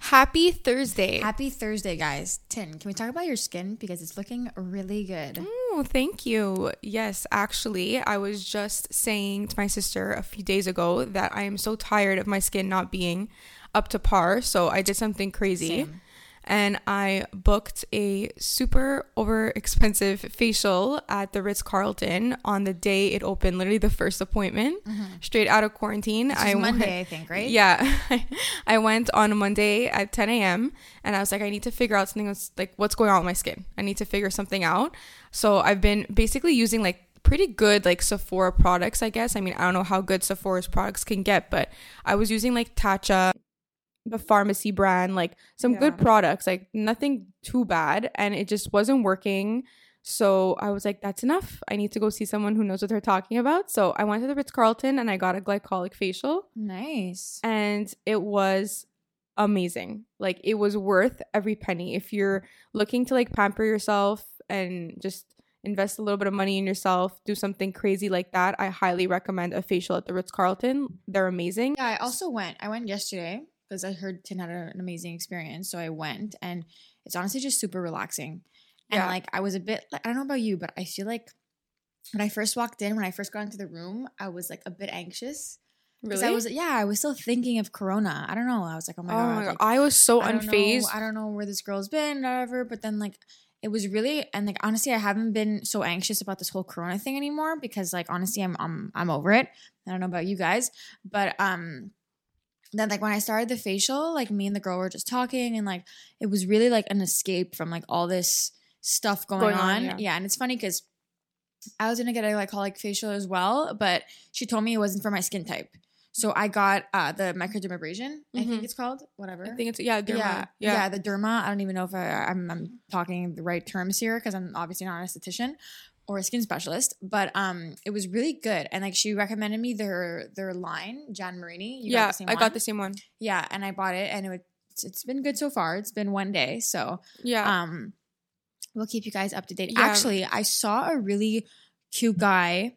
Happy Thursday. Happy Thursday, guys. Tin, can we talk about your skin because it's looking really good? Oh, thank you. Yes, actually, I was just saying to my sister a few days ago that I am so tired of my skin not being up to par. So I did something crazy. Same. And I booked a super over expensive facial at the Ritz Carlton on the day it opened, literally the first appointment, straight out of quarantine. Mm-hmm. Is Monday, went- I think, right? Yeah. I went on a Monday at 10 a.m. and I was like, I need to figure out something that's like, what's going on with my skin? I need to figure something out. So I've been basically using like pretty good like Sephora products, I guess. I mean, I don't know how good Sephora's products can get, but I was using like Tatcha, the pharmacy brand, like some good products, like nothing too bad. And it just wasn't working. So I was like, that's enough. I need to go see someone who knows what they're talking about. So I went to the Ritz Carlton and I got a glycolic facial Nice. and it was amazing. Like it was worth every penny. If you're looking to like pamper yourself and just invest a little bit of money in yourself, do something crazy like that, I highly recommend a facial at the Ritz Carlton. They're amazing. Yeah, I also went. I went yesterday because I heard Tin had an amazing experience. So I went and it's honestly just super relaxing. And Yeah. like I was a bit like I don't know about you, but I feel like when I first walked in, when I first got into the room, I was like a bit anxious. Really? I was yeah, I was still thinking of Corona. I don't know. I was like, oh my oh god. my god, like, I was so I unfazed. Know, I don't know where this girl's been, whatever. But then like it was really and like honestly, I haven't been so anxious about this whole Corona thing anymore because like honestly, I'm I'm I'm over it. I don't know about you guys, but um, then like when I started the facial, like me and the girl were just talking and like it was really like an escape from like all this stuff going, Going on, on. yeah. yeah, and it's funny because. I was gonna get a like glycolic facial as well, but she told me it wasn't for my skin type. So I got uh, the microdermabrasion, I Mhm. think it's called, whatever. I think it's yeah, derma. Yeah, yeah, yeah, the derma. I don't even know if I, I'm, I'm talking the right terms here because I'm obviously not an esthetician or a skin specialist. But um, it was really good, and like she recommended me their their line, Jan Marini. You yeah. got the same I one? got the same one. Yeah, and I bought it, and it, it's, it's been good so far. It's been one day, so Yeah, um, we'll keep you guys up to date. Yeah. Actually, I saw a really cute guy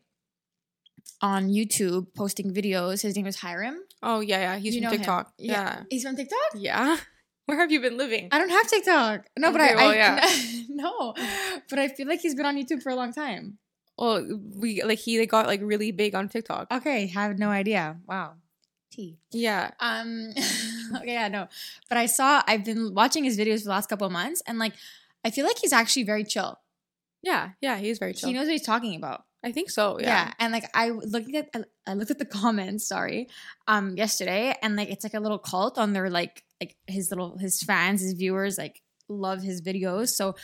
on YouTube posting videos. His name is Hyram. oh yeah, yeah. He's You from. TikTok. Yeah, he's from TikTok. yeah. Where have you been living? I don't have TikTok. No, but I, well, I yeah. no, but I feel like he's been on YouTube for a long time. Well, we like he got like really big on TikTok. Okay, have no idea. Wow. T. Yeah, Um. okay, yeah, no, but I saw. I've been watching his videos for the last couple of months, and like, I feel like he's actually very chill. yeah, yeah. He's very chill. He knows what he's talking about. I think so. Yeah. Yeah. and like I looking at I looked at the comments. Sorry, um, yesterday, and like it's like a little cult on their like like his little his fans, his viewers like love his videos. So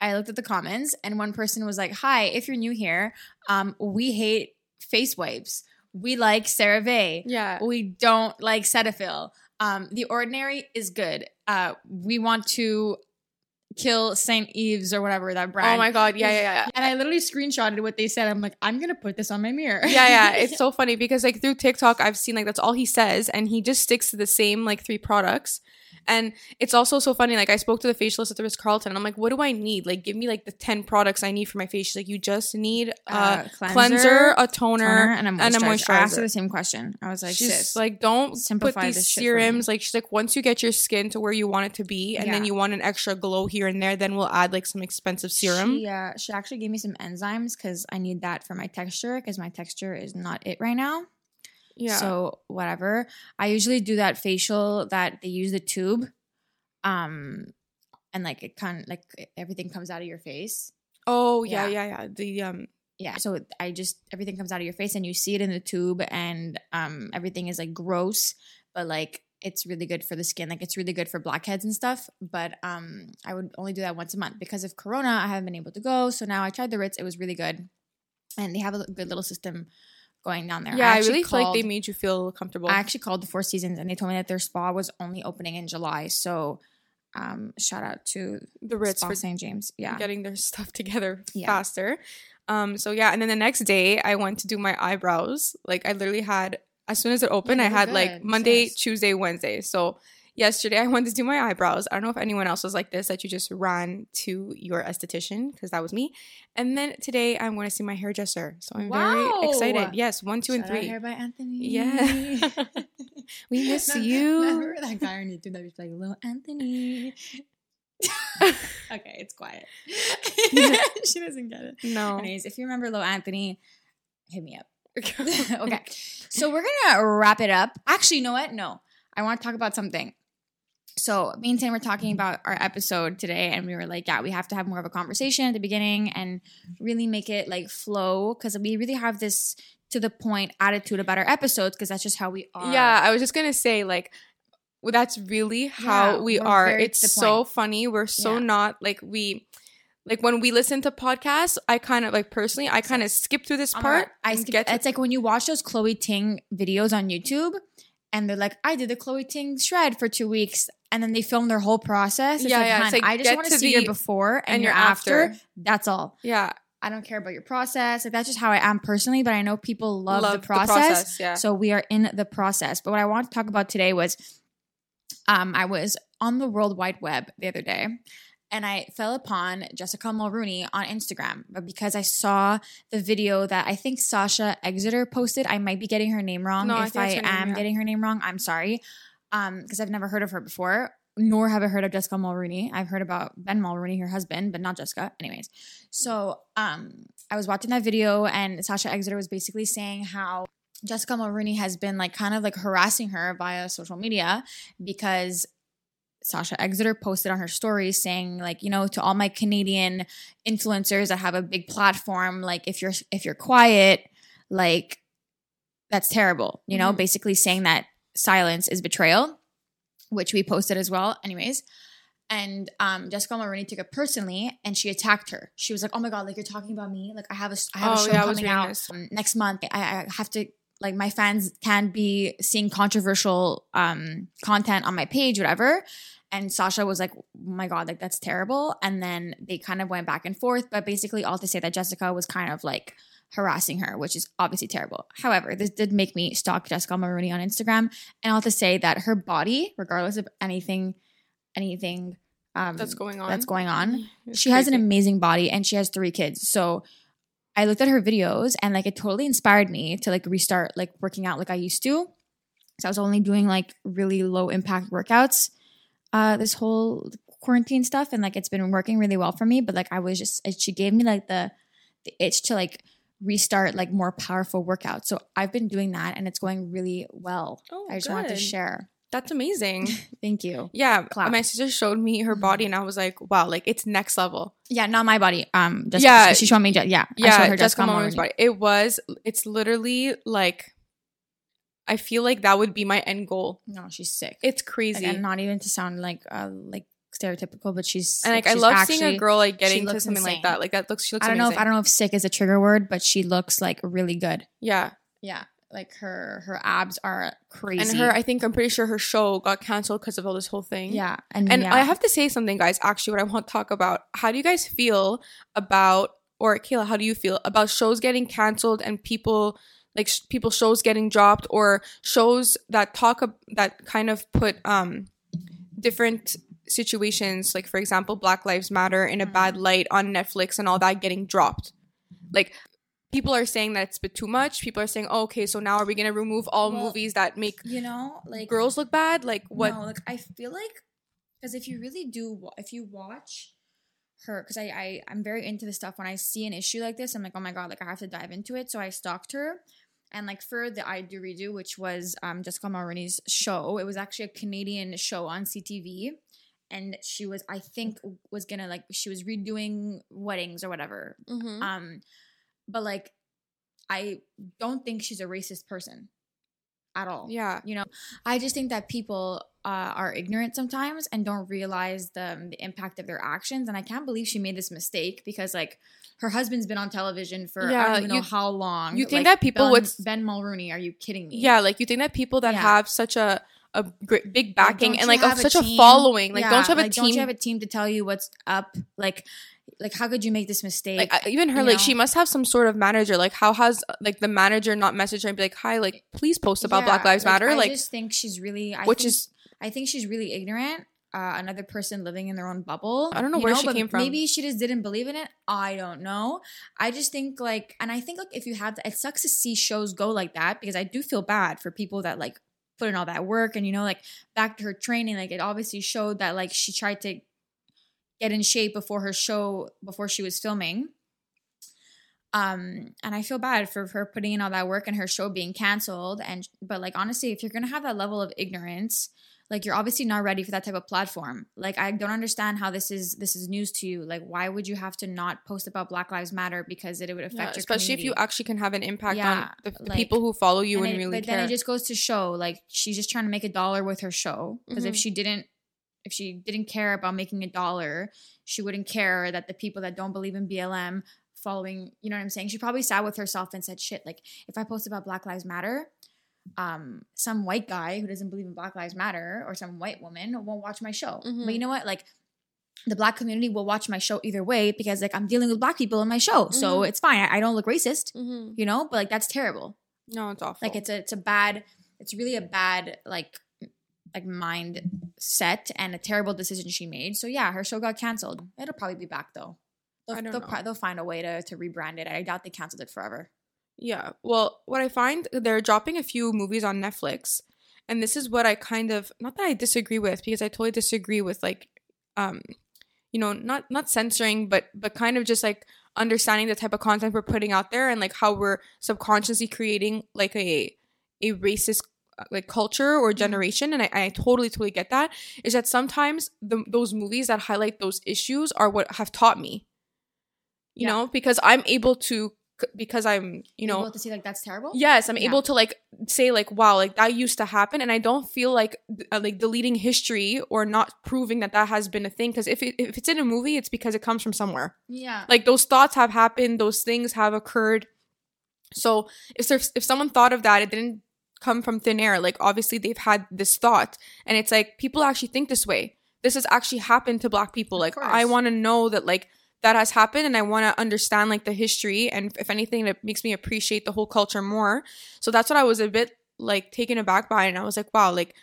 I looked at the comments, and one person was like, "Hi, if you're new here, um, we hate face wipes. We like CeraVe. Yeah. We don't like Cetaphil. Um, the Ordinary is good. Uh, we want to." Kill Saint Ives or whatever that oh brand. Oh my god. Yeah, yeah, yeah. And I literally screenshotted what they said. I'm like, I'm gonna put this on my mirror. yeah, yeah. It's so funny because like through TikTok, I've seen like that's all he says, and he just sticks to the same like three products. And it's also so funny. Like I spoke to the facialist at the Ritz Carlton, and I'm like, "What do I need? Like, give me like the ten products I need for my face." She's like, "You just need a Uh, cleanser, cleanser, a toner, toner and a and a moisturizer. I asked her the same question. I was like, she's sis, like, "Don't simplify put these this shit for me." serums." Like, she's like, "Once you get your skin to where you want it to be, and then you want an extra glow here and there, then we'll add like some expensive serum." She, uh, she actually gave me some enzymes because I need that for my texture because my texture is not it right now. Yeah. So whatever. I usually do that facial that they use the tube, um, and like it kind of like everything comes out of your face. oh yeah, yeah. yeah, yeah. The um, Yeah. So I just everything comes out of your face and you see it in the tube and um everything is like gross, but like it's really good for the skin. Like it's really good for blackheads and stuff. But um I would only do that once a month because of Corona. I haven't been able to go. So now I tried the Ritz. It was really good, and they have a good little system going down there. yeah, I, actually really feel like they made you feel comfortable. I actually called the Four Seasons and they told me that their spa was only opening in July. So um shout out to the Ritz Spa for St. James. Yeah. getting their stuff together Yeah. faster. Um, so yeah, and then the next day I went to do my eyebrows. Like I literally had as soon as it opened, they I had like. Monday, Sis. Tuesday, Wednesday. So yesterday I went to do my eyebrows. I don't know if anyone else was like this that you just ran to your esthetician because that was me. And then today I'm going to see my hairdresser. So I'm Wow. very excited. Yes, one, two, and Shout out three. Hair by Anthony. Yeah. we miss No, you. Remember that guy on YouTube that was like, "Lil Anthony." okay, it's quiet. she doesn't get it. No. Anyways, if you remember Lil Anthony, hit me up. okay, so we're gonna wrap it up. Actually, you know what? No, I want to talk about something. So me and Sam were talking about our episode today, and we were like, yeah, we have to have more of a conversation at the beginning and really make it like flow because we really have this to the point attitude about our episodes because that's just how we are. Yeah, I was just gonna say like well, that's really how Yeah, we we're It's so point. funny. We're so Yeah. not like we like when we listen to podcasts. I kind of like personally, I kind of skip through this part. I skip, get it's like when you watch those Chloe Ting videos on YouTube, and they're like, "I did the Chloe Ting shred for two weeks," and then they film their whole process. It's Yeah, like, yeah, it's like, I just want to see your before and, and your after. after. That's all. yeah, I don't care about your process. Like that's just how I am personally. But I know people love, love the, process, yeah, So we are in the process. But what I want to talk about today was, um, I was on the World Wide Web the other day, and I fell upon Jessica Mulroney on Instagram. But because I saw the video that I think Sasha Exeter posted, I might be getting her name wrong. No, I if I, it's her name, am yeah. getting her name wrong, I'm sorry. Um, because I've never heard of her before. Nor have I heard of Jessica Mulroney. I've heard about Ben Mulroney, her husband, but not Jessica. Anyways, so um, I was watching that video, and Sasha Exeter was basically saying how Jessica Mulroney has been like kind of like harassing her via social media because Sasha Exeter posted on her stories saying like you know to all my Canadian influencers that have a big platform like if you're if you're quiet like that's terrible you know Mhm. basically saying that silence is betrayal which we posted as well anyways and um, Jessica Mulroney took it personally, and she attacked her. She was like, "Oh my god, like you're talking about me? Like I have a, I have a Oh, show yeah, coming out um, next month. I, I have to like my fans can be seeing controversial um content on my page, whatever." And Sasha was like, oh "My god, like that's terrible." And then they kind of went back and forth, but basically all to say that Jessica was kind of like harassing her, which is obviously terrible. However, this did make me stalk Jessica Mulroney on Instagram, and I'll to say that her body, regardless of anything, anything um, that's going on. that's going on, It's she has an amazing body and she has three kids. So I looked at her videos and like it totally inspired me to like restart like working out like I used to. So I was only doing like really low impact workouts uh this whole quarantine stuff and like it's been working really well for me, but like I was just she gave me like the the itch to like restart like more powerful workouts. So I've been doing that and it's going really well. Oh, I just wanted to share. That's amazing. Thank you. Yeah, Clap. my sister showed me her body, and I was like, "Wow, like it's next level." Yeah, not my body. Um, just Yeah. she showed me. Yeah, I Yeah, showed her Jessica Mulroney. Mulroney's body. It was. It's literally like. I feel like that would be my end goal. No, she's sick. It's Like, crazy, and not even to sound like uh like stereotypical, but she's and like. I She's love seeing a girl like getting to something insane. like that. Like that looks. She looks. I don't know if. I don't know if sick is a trigger word, but she looks like really good. Yeah, Yeah, like her her abs are crazy. and her. I think I'm pretty sure her show got canceled because of all this whole thing. yeah, and And yeah. I have to say something, guys. Actually, what I want to talk about. How do you guys feel about, or Kayla, how do you feel about shows getting canceled and people like sh- people shows getting dropped or shows that talk ab- that kind of put um different situations, like for example, Black Lives Matter in a bad light on Netflix and all that getting dropped. Like people are saying that it's a bit too much. People are saying, oh, okay, so now are we gonna remove all Well, movies that make you know like girls look bad? Like what? No, like I feel like because if you really do, if you watch her, because I, I I'm very into this stuff. When I see an issue like this, I'm like, oh my god, like I have to dive into it. So I stalked her, and like for the I Do Redo, which was um Jessica Mulroney's show, it was actually a Canadian show on CTV. And she was, I think, was gonna like she was redoing weddings or whatever. Mhm. Um, but like, I don't think she's a racist person at all yeah. you know i just think that people uh, are ignorant sometimes and don't realize the, the impact of their actions and i can't believe she made this mistake because like her husband's been on television for i don't even know how long you think Like, that people ben, would- ben mulroney are you kidding me Yeah, like you think that people that Yeah. have such a a great, big backing and like a, such a team? following, like Yeah, don't you have a team? don't you have a team to tell you what's up like like how could you make this mistake like even her, you like know? she must have some sort of manager. Like how has like the manager not messaged her and be like, "Hi, like please post about Black Yeah, Lives Matter." I Like, I just think she's really I which think- is I think she's really ignorant. Uh, another person living in their own bubble. I don't know where she but came from. Maybe she just didn't believe in it. I don't know. I just think like, and I think like if you have, it sucks to see shows go like that because I do feel bad for people that like put in all that work and you know like back to her training like it obviously showed that like she tried to get in shape before her show before she was filming. Um and i feel bad for her putting in all that work and her show being canceled. And but like honestly if you're gonna have that level of ignorance like you're obviously not ready for that type of platform like i don't understand how this is this is news to you like why would you have to not post about black lives matter because it would affect Yeah, your especially if you actually can have an impact Yeah, on the, the like- people who follow you and, it- really but care. then it just goes to show like she's just trying to make a dollar with her show because if Mhm. she didn't if she didn't care about making a dollar she wouldn't care that the people that don't believe in blm following you know what i'm saying she probably sat with herself and said shit like if i post about black lives matter um some white guy who doesn't believe in black lives matter or some white woman won't watch my show. Mhm. but you know what? Like the black community will watch my show either way because like i'm dealing with black people in my show. So Mhm. it's fine. I, I don't look racist Mhm. you know? But like that's terrible. No, it's awful. like it's a it's a bad it's really a bad like like mind set and a terrible decision she made. So yeah her show got canceled. It'll probably be back though. They'll, I don't they'll, know. pro- they'll find a way to, to rebrand it. I doubt they canceled it forever Yeah. Well, what I find they're dropping a few movies on Netflix, and this is what I kind of not that I disagree with because I totally disagree with like, um, you know, not not censoring, but but kind of just like understanding the type of content we're putting out there and like how we're subconsciously creating like a a racist uh, like culture or generation and I, I totally totally get that is that sometimes the, those movies that highlight those issues are what have taught me you Yeah. know because i'm able to because i'm you know able to see like that's terrible Yes, I'm Yeah. able to like say like wow, like that used to happen, and I don't feel like uh, like deleting history or not proving that that has been a thing. Because if it, if it's in a movie, it's because it comes from somewhere. yeah Like those thoughts have happened, those things have occurred. So if there's if someone thought of that, it didn't come from thin air. Like obviously they've had this thought, and it's like people actually think this way. This has actually happened to Black people. Of Like course. I want to know that like that has happened, and I want to understand like the history, and if anything, it makes me appreciate the whole culture more. So that's what I was a bit like taken aback by, and I was like, wow, like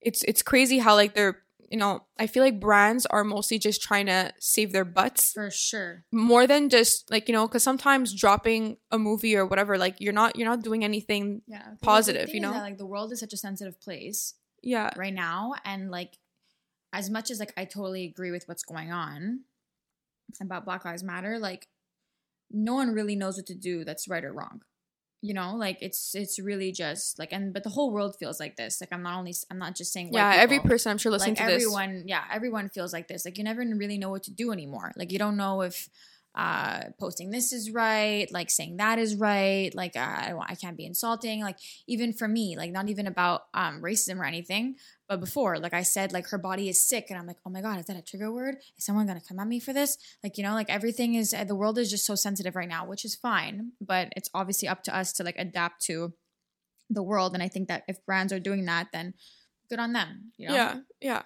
it's it's crazy how like they're you know I feel like brands are mostly just trying to save their butts for sure more than just like you know because sometimes dropping a movie or whatever like you're not you're not doing anything yeah Positive, you know? that, like the world is such a sensitive place yeah right now and like as much as like i totally agree with what's going on about black lives matter like no one really knows what to do that's right or wrong you know? Like it's it's really just like and but the whole world feels like this. Like i'm not only i'm not just saying yeah every person i'm sure listening like to this. everyone yeah everyone feels like this. Like you never really know what to do anymore. Like you don't know if uh posting this is right like saying that is right like uh, I, I can't be insulting. Like even for me like not even about um racism or anything but before like i said like her body is sick and i'm like oh my god is that a trigger word? Is someone gonna come at me for this? Like you know like everything is the world is just so sensitive right now which is fine but it's obviously up to us to like adapt to the world and i think that if brands are doing that then good on them you know? Yeah yeah.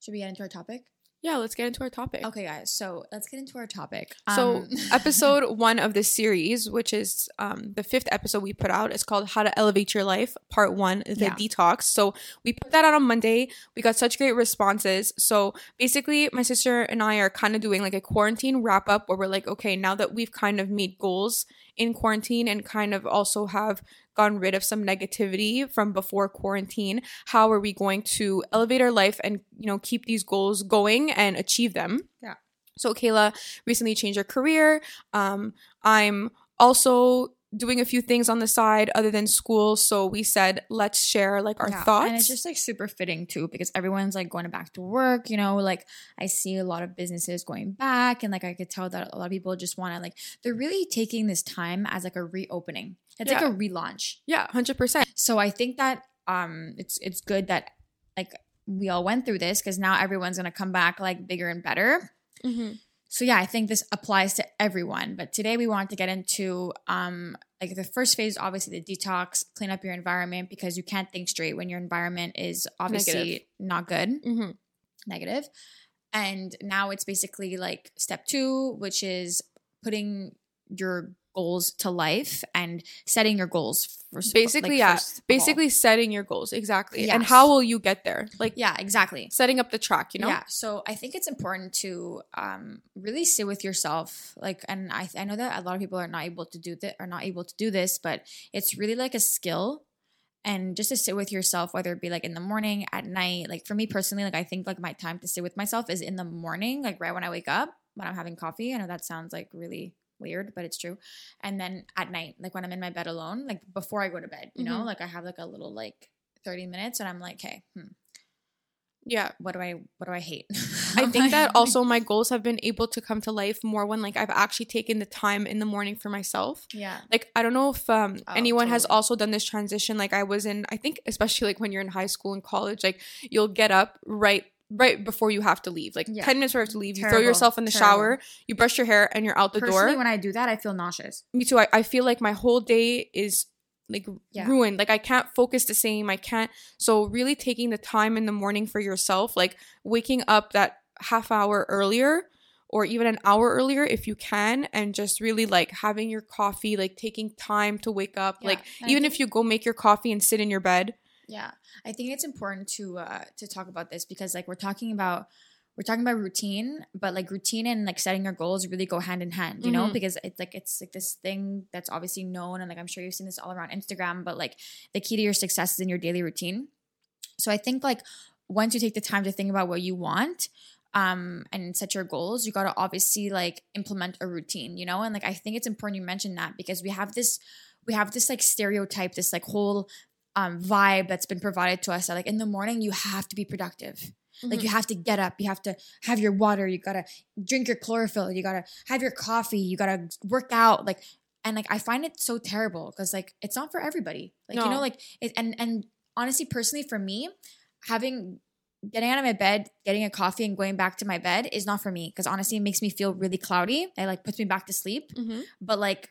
Should we get into our topic? Yeah let's get into our topic Okay, guys. So let's get into our topic. so Um, episode one of this series which is um the fifth episode we put out is called how to elevate your life part one the Yeah. detox so we put that out on monday we got such great responses so basically my sister and i are kind of doing like a quarantine wrap up where we're like okay now that we've kind of made goals in quarantine and kind of also have gotten rid of some negativity from before quarantine how are we going to elevate our life and you know keep these goals going and achieve them Yeah. so kayla recently changed her career um, i'm also doing a few things on the side other than school so we said let's share like our yeah, thoughts and it's just like super fitting too because everyone's like going back to work. You know, like I see a lot of businesses going back, and like I could tell that a lot of people just want to like they're really taking this time as like a reopening. It's like a relaunch. yeah 100% So I think that um it's it's good that like we all went through this because now everyone's gonna come back like bigger and better. mm-hmm. So yeah, I think this applies to everyone. But today we wanted to get into um like the first phase, obviously the detox, clean up your environment because you can't think straight when your environment is obviously Negative. not good, Mm-hmm. negative. And now it's basically like step two, which is putting your goals to life and setting your goals for basically like, yeah first basically setting your goals exactly and how will you get there like yeah, exactly. setting up the track you know Yeah. So I think it's important to um, really sit with yourself. Like, and I, I know that a lot of people are not able to do that, are not able to do this, but it's really like a skill. and just to sit with yourself, whether it be like in the morning, at night. Like for me personally, like I think like my time to sit with myself is in the morning, like right when I wake up, when I'm having coffee. I know that sounds like really weird, but it's true. And then at night, like when I'm in my bed alone, like before I go to bed, you know, Mhm. like I have like a little like 30 minutes and I'm like, okay, hmm, Yeah. what do I what do I hate? I think that also my goals have been able to come to life more when like I've actually taken the time in the morning for myself. yeah. Like I don't know if um Oh, anyone has also done this transition like I was in I think especially like when you're in high school and college like you'll get up right right before you have to leave. Like Yeah. 10 minutes before you have to leave, you throw yourself in the Terrible. shower, you brush your hair and you're out the Personally, door. when I do that, I feel nauseous. Me too. I, I feel like my whole day is like Yeah. ruined. Like I can't focus the same. I can't. So really taking the time in the morning for yourself, like waking up that half hour earlier or even an hour earlier if you can and just really like having your coffee, like taking time to wake up. Yeah. Like And even if you go make your coffee and sit in your bed. Yeah, I think it's important to uh to talk about this because like we're talking about we're talking about routine, but like routine and like setting your goals really go hand in hand, you know, Mhm. because it's like it's like this thing that's obviously known and like I'm sure you've seen this all around Instagram, but like the key to your success is in your daily routine. So I think like once you take the time to think about what you want um and set your goals, you got to obviously like implement a routine, you know? And like I think it's important you mentioned that because we have this we have this like stereotype, this like whole um, vibe that's been provided to us that like in the morning you have to be productive. Like you have to get up. You have to have your water. You gotta drink your chlorophyll. You gotta have your coffee. You gotta work out. Like and like i find it so terrible because like it's not for everybody. Like you know like it, and and honestly personally for me having getting out of my bed getting a coffee and going back to my bed is not for me because honestly it makes me feel really cloudy. It like puts me back to sleep. Mhm. but like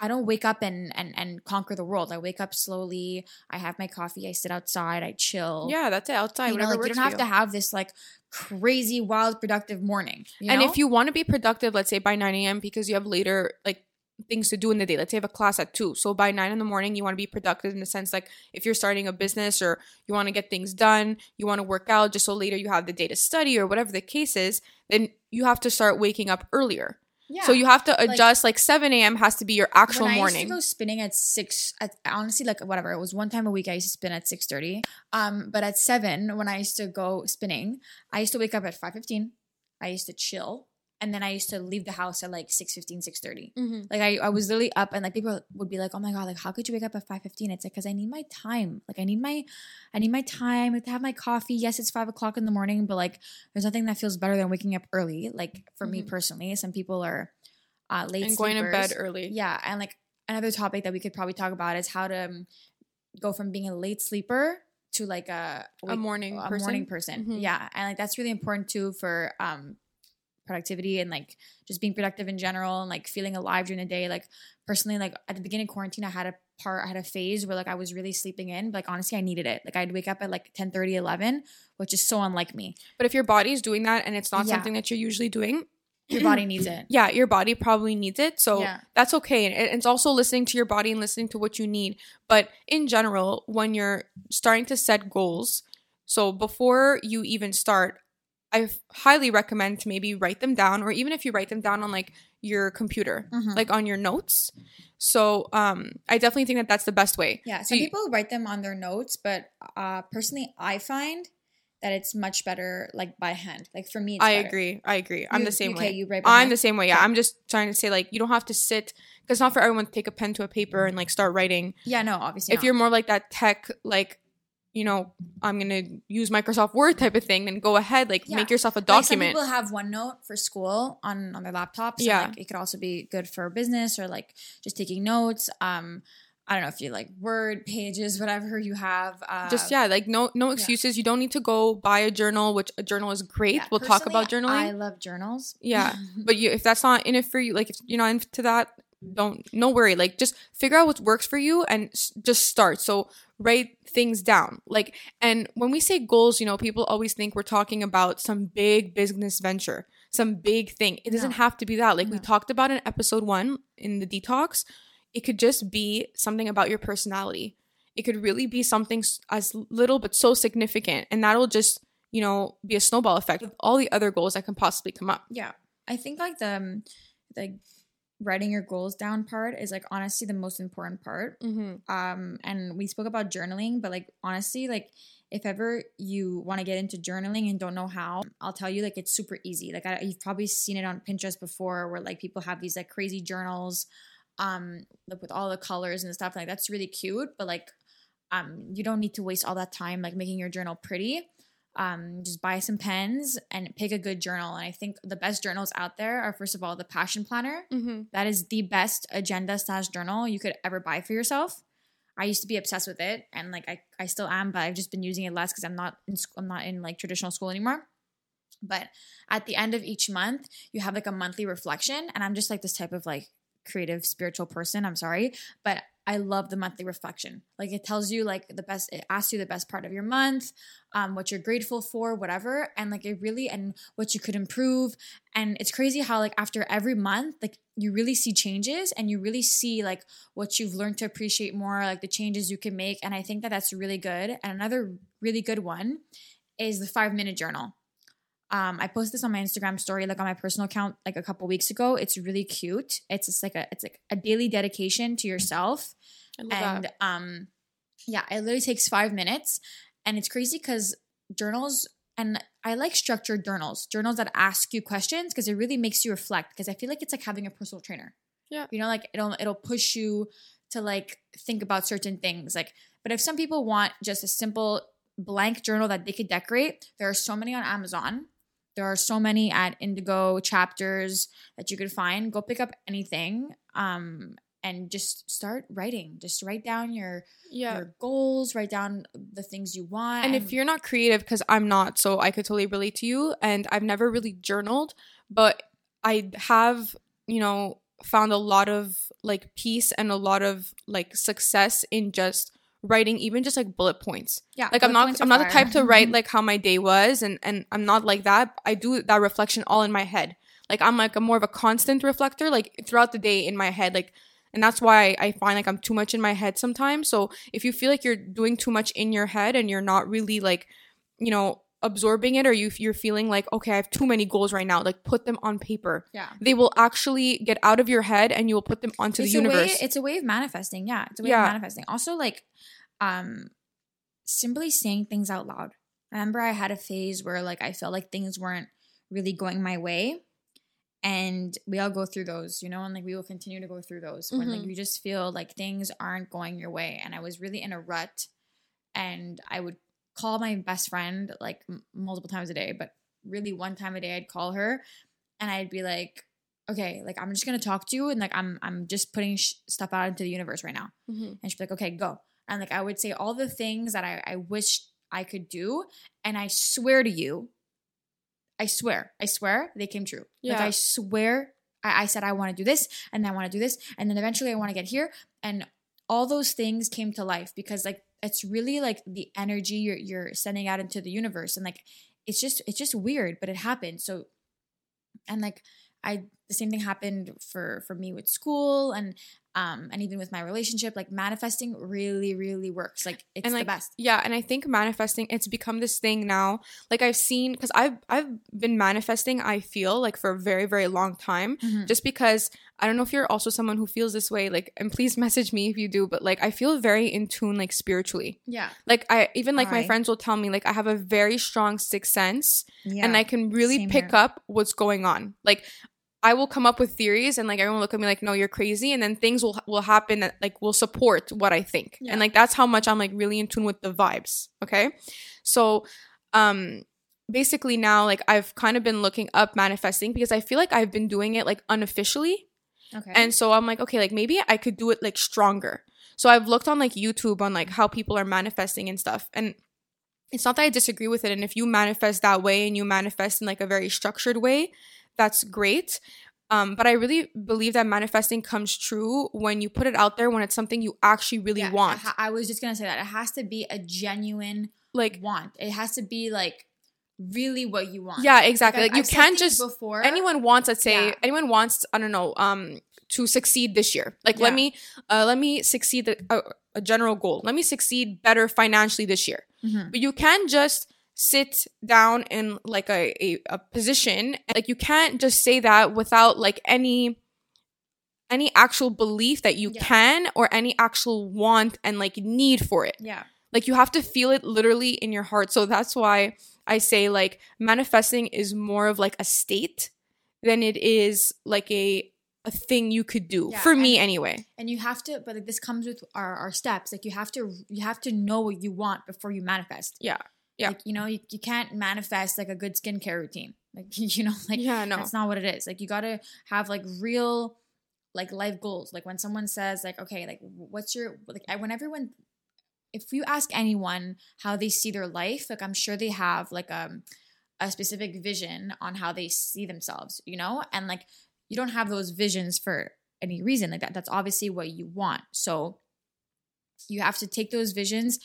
I don't wake up and and and conquer the world. I wake up slowly. I have my coffee. I sit outside. I chill. Yeah, that's it. Outside, you know, whatever like you don't have to have this like crazy, wild, productive morning. and know? if you want to be productive, let's say by 9 a.m. because you have later like things to do in the day. Let's say you have a class at 2. So by 9 in the morning, you want to be productive in the sense like if you're starting a business or you want to get things done, you want to work out just so later you have the day to study or whatever the case is, then you have to start waking up earlier. Yeah. So you have to adjust like, 7 a.m. has to be your actual when I morning. used to go spinning at six, at, honestly, like whatever, it was one time a week. I used to spin at six thirty. Um, but at seven, when I used to go spinning, I used to wake up at five fifteen. I used to chill, and then I used to leave the house at like 6.15, 6.30. Mhm. Like I, I was literally up, and like people would be like, "Oh my god, like how could you wake up at five fifteen? It's like because I need my time. Like I need my, I need my time to have my coffee. Yes, it's five o'clock in the morning, but like there's nothing that feels better than waking up early. Like for me Mhm. personally, some people are uh, late and going to bed early. Yeah, and like another topic that we could probably talk about is how to um, go from being a late sleeper to like a A morning a person. morning person. Mhm. Yeah, and like that's really important too for um productivity and like just being productive in general and like feeling alive during the day. Like personally, like at the beginning of quarantine, I had a part, I had a phase where like I was really sleeping in. But, like honestly, I needed it. Like I'd wake up at like 10, 30, 11, which is so unlike me. But if your body's doing that and it's not Yeah. something that you're usually doing, Your body needs it. yeah, your body probably needs it. So Yeah. that's okay. And it's also listening to your body and listening to what you need. But in general, when you're starting to set goals, so before you even start, I highly recommend to maybe write them down, or even if you write them down on like your computer, Mhm. like on your notes. So um, I definitely think that that's the best way. Yeah, So some you- people write them on their notes, but uh, personally, I find that it's much better like by hand. Like for me, it's I better. agree. I agree. I'm You- the same okay, way. you write I'm hand? the same way. Yeah. Okay. I'm just trying to say like you don't have to sit because it's not for everyone to take a pen to a paper and like start writing. Yeah, no, obviously. if not. you're more like that tech like you know i'm gonna use microsoft word type of thing then go ahead like Yeah. make yourself a Like, some document people have OneNote for school on on their laptops. Yeah. like, it could also be good for business or like just taking notes. Um, I don't know if you like Word pages, whatever you have. Uh, just yeah like no no excuses you don't need to go buy a journal which a journal is great yeah, we'll talk about journaling I love journals. yeah but you if that's not in it for you like if you're not into that don't no worry. Like just figure out what works for you and s- just start. So write things down. Like and when we say goals you know people always think we're talking about some big business venture some big thing. It doesn't No. have to be that. Like we talked about in episode one in the detox it could just be something about your personality. It could really be something as little but so significant and that'll just you know be a snowball effect with all the other goals that can possibly come up. Yeah, I think like the um, the writing your goals down part is like honestly the most important part. Mm-hmm. Um, and we spoke about journaling, but like honestly, like if ever you want to get into journaling and don't know how, I'll tell you like it's super easy. Like I, you've probably seen it on Pinterest before, where like people have these like crazy journals, um, like with all the colors and stuff. Like that's really cute, but like, um, you don't need to waste all that time like making your journal pretty. Um, just buy some pens and pick a good journal. And I think the best journals out there are first of all the Passion Planner. Mm-hmm. That is the best agenda slash journal you could ever buy for yourself. I used to be obsessed with it, and like I, I still am, but I've just been using it less because I'm not in school, I'm not in like traditional school anymore. But at the end of each month, you have like a monthly reflection, and I'm just like this type of like creative spiritual person. I'm sorry, but I love the monthly reflection. Like it tells you like the best, it asks you the best part of your month, um, what you're grateful for, whatever, and like it really and what you could improve. And it's crazy how like after every month, like you really see changes and you really see like what you've learned to appreciate more, like the changes you can make. And I think that that's really good. And another really good one is the five minute journal. Um, I posted this on my Instagram story, like on my personal account, like a couple weeks ago. It's really cute. It's just like a, it's like a daily dedication to yourself, and that. um, yeah, it literally takes five minutes, and it's crazy because journals, and I like structured journals, journals that ask you questions because it really makes you reflect. Because I feel like it's like having a personal trainer. Yeah. you know, like it'll it'll push you to like think about certain things, like. But if some people want just a simple blank journal that they could decorate, there are so many on Amazon. There are so many at Indigo chapters that you could find. Go pick up anything um, and just start writing. Just write down your Yeah. your goals, write down the things you want. And if you're not creative, because I'm not, so I could totally relate to you. And I've never really journaled, but I have, you know, found a lot of like peace and a lot of like success in just writing even just like bullet points. Yeah, like i'm not i'm not the type to write like how my day was and and i'm not like that. I do that reflection all in my head. Like i'm like a more of a constant reflector like throughout the day in my head like and that's why I find like I'm too much in my head sometimes. So if you feel like you're doing too much in your head and you're not really like, you know, absorbing it, or you you're feeling like okay, I have too many goals right now, like put them on paper. yeah. They will actually get out of your head and you will put them onto it's the a universe. way it's a way of manifesting yeah it's a way Yeah. of manifesting also like um simply saying things out loud i remember i had a phase where like i felt like things weren't really going my way and we all go through those you know and like we will continue to go through those when like Mhm. you just feel like things aren't going your way and i was really in a rut and i would call my best friend like m- multiple times a day but really one time a day i'd call her and i'd be like okay like i'm just gonna talk to you and like i'm i'm just putting sh- stuff out into the universe right now Mhm. and she'd be like okay go and like i would say all the things that i, I wish i could do and i swear to you i swear i swear they came true like Yeah. i swear I, I said i want to do this and i want to do this and then eventually i want to get here and all those things came to life because like it's really like the energy you're you're sending out into the universe and like it's just it's just weird but it happened so and like i the same thing happened for for me with school and um and even with my relationship like manifesting really really works like it's And, the best Yeah, and I think manifesting it's become this thing now. Like I've seen cuz I've I've been manifesting I feel like for a very very long time Mhm. just because I don't know if you're also someone who feels this way like and please message me if you do but like I feel very in tune like spiritually. yeah Like I even like my friends will tell me like I have a very strong sixth sense yeah and I can really Same pick here. up what's going on. Like I will come up with theories and like everyone will look at me like no you're crazy and then things will will happen that like will support what I think. Yeah. And like that's how much I'm like really in tune with the vibes, okay? So um basically now like I've kind of been looking up manifesting because I feel like I've been doing it like unofficially okay and so I'm like, okay, like maybe I could do it like stronger. So I've looked on like YouTube on like how people are manifesting and stuff. And it's not that I disagree with it. And if you manifest that way and you manifest in like a very structured way, that's great. Um, but I really believe that manifesting comes true when you put it out there when it's something you actually really Yeah, want. I, I was just gonna say that it has to be a genuine like, want it has to be like really what you want yeah, exactly. Like, Like, you can't just before anyone wants let's say Yeah. anyone wants i don't know um to succeed this year like Yeah. let me uh let me succeed the, uh, a general goal let me succeed better financially this year Mhm. but you can't just sit down in like a, a, a position like you can't just say that without like any any actual belief that you Yeah. can or any actual want and like need for it. Yeah. Like you have to feel it literally in your heart. So that's why I say like manifesting is more of like a state than it is like a a thing you could do. Yeah, for me and- anyway. And you have to, but like, this comes with our, our steps. Like you have to, you have to know what you want before you manifest. Yeah. Yeah. Like, you know, you, you can't manifest like a good skincare routine. Like, you know, like yeah, no. that's not what it is. Like you got to have like real like life goals. Like when someone says like, okay, like what's your, like I, when everyone, if you ask anyone how they see their life, like I'm sure they have like um, a specific vision on how they see themselves, you know? And like you don't have those visions for any reason like that. That's obviously what you want. So you have to take those visions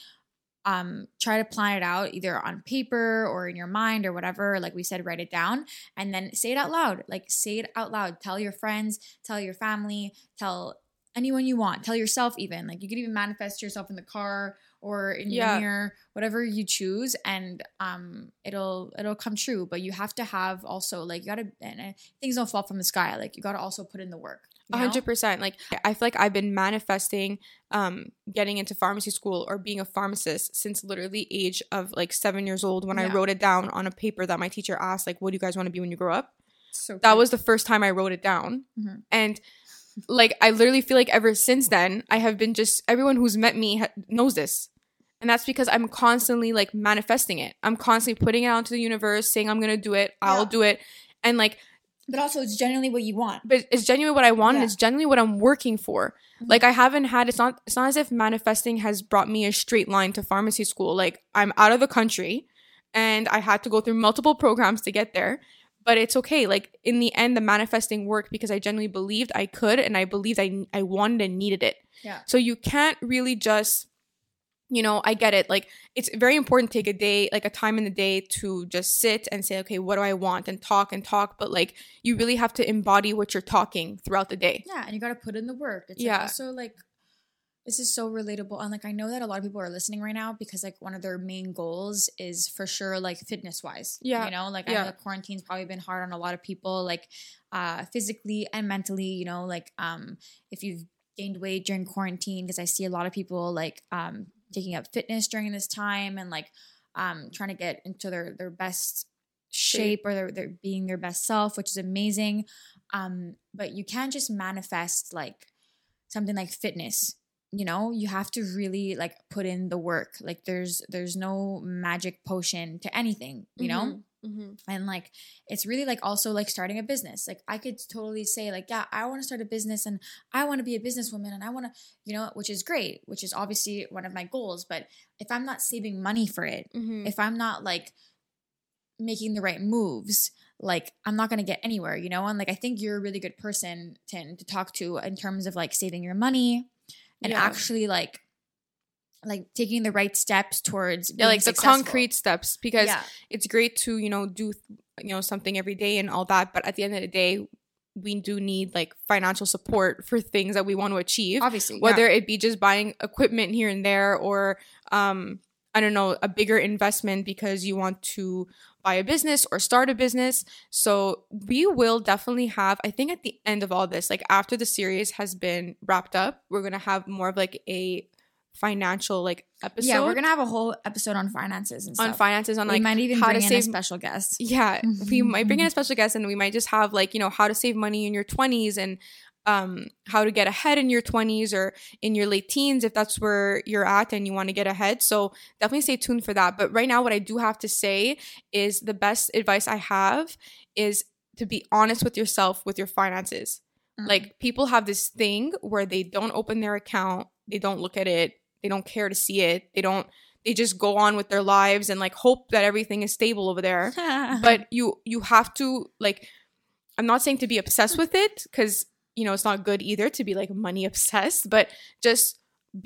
um try to plan it out either on paper or in your mind or whatever like we said write it down and then say it out loud. Like say it out loud. Tell your friends tell your family tell anyone you want. Tell yourself even. Like you could even manifest yourself in the car or in your Yeah. mirror whatever you choose and um it'll it'll come true. But you have to have also like you gotta and uh, things don't fall from the sky. Like you gotta also put in the work. A you know? Hundred percent. Like I feel like I've been manifesting um getting into pharmacy school or being a pharmacist since literally age of like seven years old when I wrote it down on a paper that my teacher asked, like, what do you guys want to be when you grow up? so That was the first time I wrote it down. Mhm. And like I literally feel like ever since then I have been just everyone who's met me ha- knows this. And that's because I'm constantly like manifesting it. I'm constantly putting it out into the universe, saying I'm gonna do it, I'll Yeah. do it. And like but also it's genuinely what you want but it's genuinely what I want and it's genuinely what I'm working for. Mhm. Like I haven't had it's not it's not as if manifesting has brought me a straight line to pharmacy school. Like I'm out of the country and I had to go through multiple programs to get there. But it's okay. Like in the end the manifesting worked because I genuinely believed I could and I believed I I wanted and needed it. yeah So you can't really just, you know, I get it. Like it's very important to take a day, like a time in the day to just sit and say, okay, what do I want and talk and talk. But like you really have to embody what you're talking throughout the day. Yeah, and you got to put in the work. It's Yeah. like also like this is so relatable, and like I know that a lot of people are listening right now because like one of their main goals is for sure like fitness wise. Yeah. you know, like I Yeah. know that quarantine's probably been hard on a lot of people, like uh physically and mentally. You know, like um if you've gained weight during quarantine, because I see a lot of people like um taking up fitness during this time and like um trying to get into their their best shape. or they're, they're being their best self which is amazing. Um but you can't just manifest like something like fitness. You know you have to really like put in the work. Like there's there's no magic potion to anything you know Mm-hmm. and like it's really like also like starting a business like i could totally say like yeah i want to start a business and i want to be a businesswoman and i want to you know which is great which is obviously one of my goals but if i'm not saving money for it Mm-hmm. if i'm not like making the right moves like i'm not going to get anywhere you know and like i think you're a really good person to, to talk to in terms of like saving your money and Yeah. actually like like taking the right steps towards Yeah, like the concrete steps because yeah it's great to, you know, do, you know, something every day and all that. But at the end of the day, we do need like financial support for things that we want to achieve. obviously yeah. whether it be just buying equipment here and there or um i don't know a bigger investment because you want to buy a business or start a business so we will definitely have i think at the end of all this like after the series has been wrapped up we're gonna have more of like a financial like episode yeah we're gonna have a whole episode on finances and stuff. on finances on we like might even how bring to in a save special guest. Yeah we might bring in a special guest and we might just have like you know how to save money in your 20s and um how to get ahead in your 20s or in your late teens if that's where you're at and you want to get ahead. So definitely stay tuned for that. But right now what i do have to say is the best advice i have is to be honest with yourself with your finances. Mm. like people have this thing where they don't open their account they don't look at it they don't care to see it they don't they just go on with their lives and like hope that everything is stable over there but you you have to like i'm not saying to be obsessed with it because you know it's not good either to be like money obsessed but just